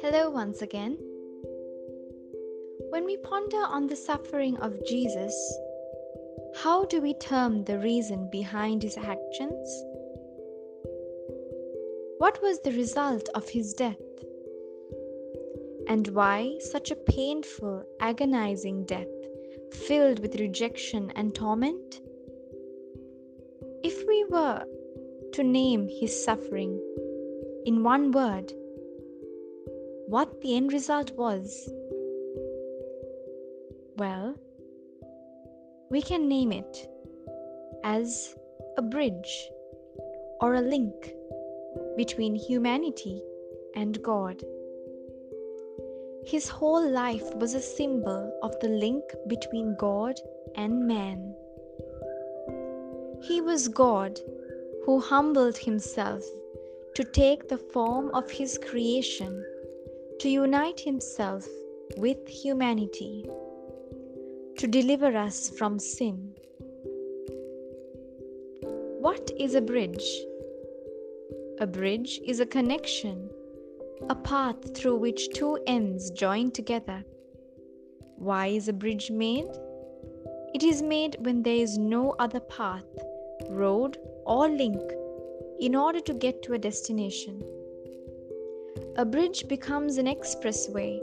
Hello, once again. When we ponder on the suffering of Jesus, how do we term the reason behind his actions? What was the result of his death? And why such a painful, agonizing death filled with rejection and torment? If we were to name his suffering in one word, what the end result was, well, we can name it as a bridge or a link between humanity and God. His whole life was a symbol of the link between God and man. He was God who humbled himself to take the form of his creation, to unite himself with humanity, to deliver us from sin. What is a bridge? A bridge is a connection a path through which two ends join together. Why is a bridge made? It is made when there is no other path, road, or link in order to get to a destination. A bridge becomes an expressway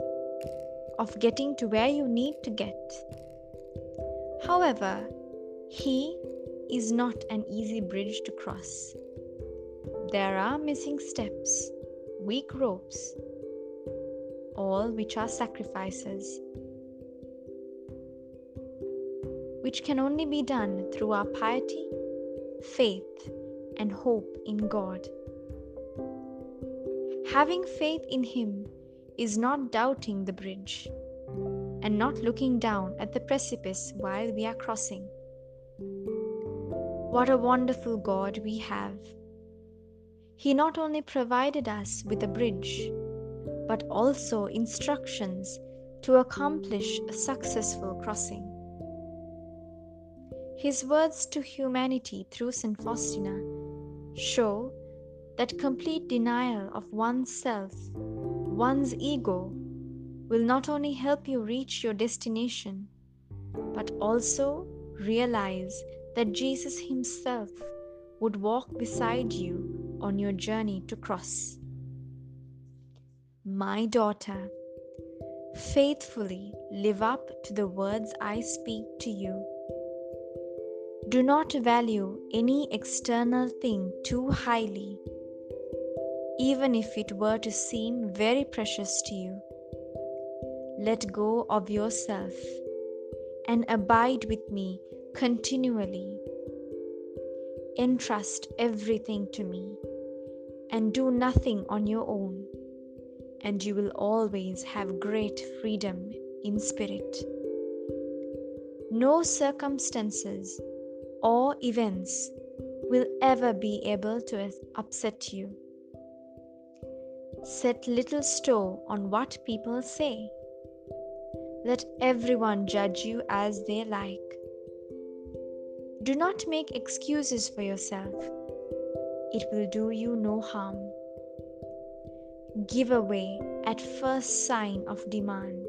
of getting to where you need to get. However, he is not an easy bridge to cross. There are missing steps weak ropes, all which are sacrifices, which can only be done through our piety, faith, and hope in God. Having faith in Him is not doubting the bridge and not looking down at the precipice while we are crossing. What a wonderful God we have! He not only provided us with a bridge, but also instructions to accomplish a successful crossing. His words to humanity through St. Faustina show that complete denial of oneself, one's ego, will not only help you reach your destination, but also realize that Jesus Himself would walk beside you on your journey to cross. My daughter, faithfully live up to the words I speak to you. Do not value any external thing too highly, even if it were to seem very precious to you. Let go of yourself and abide with me continually. Entrust everything to me and do nothing on your own, and you will always have great freedom in spirit. No circumstances or events will ever be able to upset you. Set little store on what people say. Let everyone judge you as they like. Do not make excuses for yourself it will do you no harm. Give away at first sign of demand,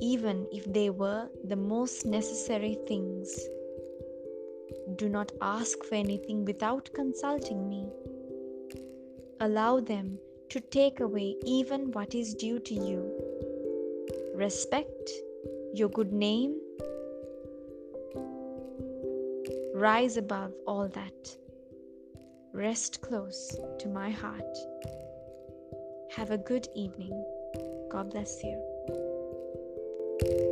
even if they were the most necessary things. Do not ask for anything without consulting me. Allow them to take away even what is due to you. Respect your good name. Rise above all that rest close to my heart. Have a good evening. God bless you.